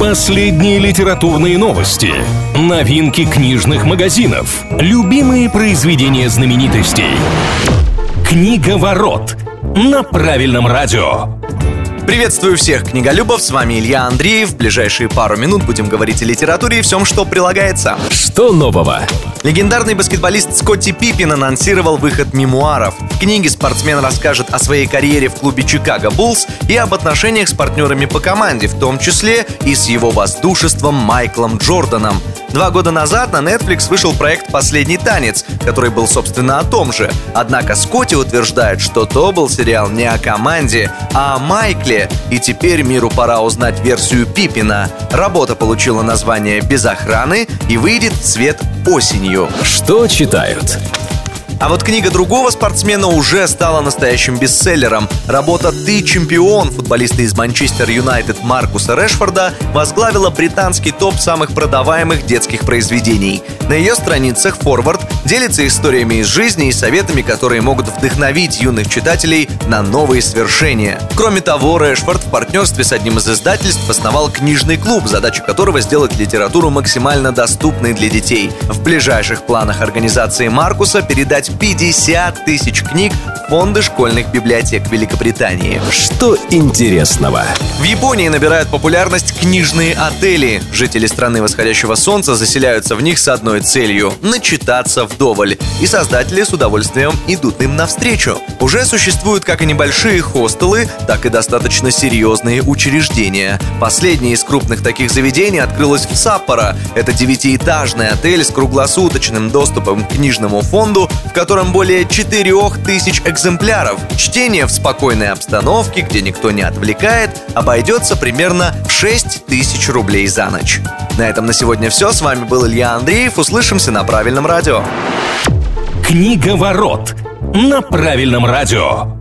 Последние литературные новости, новинки книжных магазинов, любимые произведения знаменитостей. Книга ворот на правильном радио. Приветствую всех книголюбов, с вами Илья Андреев. В ближайшие пару минут будем говорить о литературе и всем, что прилагается. Что нового? Легендарный баскетболист Скотти Пиппин анонсировал выход мемуаров. В книге спортсмен расскажет о своей карьере в клубе Чикаго Буллс и об отношениях с партнерами по команде, в том числе и с его воздушеством Майклом Джорданом. Два года назад на Netflix вышел проект «Последний танец», который был, собственно, о том же. Однако Скотти утверждает, что то был сериал не о команде, а о Майкле. И теперь миру пора узнать версию Пиппина. Работа получила название «Без охраны» и выйдет в свет осенью. Что читают? А вот книга другого спортсмена уже стала настоящим бестселлером. Работа «Ты чемпион» футболиста из Манчестер Юнайтед Маркуса Решфорда возглавила британский топ самых продаваемых детских произведений. На ее страницах форвард делится историями из жизни и советами, которые могут вдохновить юных читателей на новые свершения. Кроме того, Решфорд в партнерстве с одним из издательств основал книжный клуб, задача которого сделать литературу максимально доступной для детей. В ближайших планах организации Маркуса передать 50 тысяч книг в фонды школьных библиотек Великобритании. Что интересного? В Японии набирают популярность книжные отели. Жители страны восходящего солнца заселяются в них с одной целью – начитаться вдоволь. И создатели с удовольствием идут им навстречу. Уже существуют как и небольшие хостелы, так и достаточно серьезные учреждения. Последнее из крупных таких заведений открылось в Саппоро. Это девятиэтажный отель с круглосуточным доступом к книжному фонду, в котором более 4000 экземпляров. Чтение в спокойной обстановке, где никто не отвлекает, обойдется примерно в 6 тысяч рублей за ночь. На этом на сегодня все. С вами был Илья Андреев. Услышимся на правильном радио. Книга ворот на правильном радио.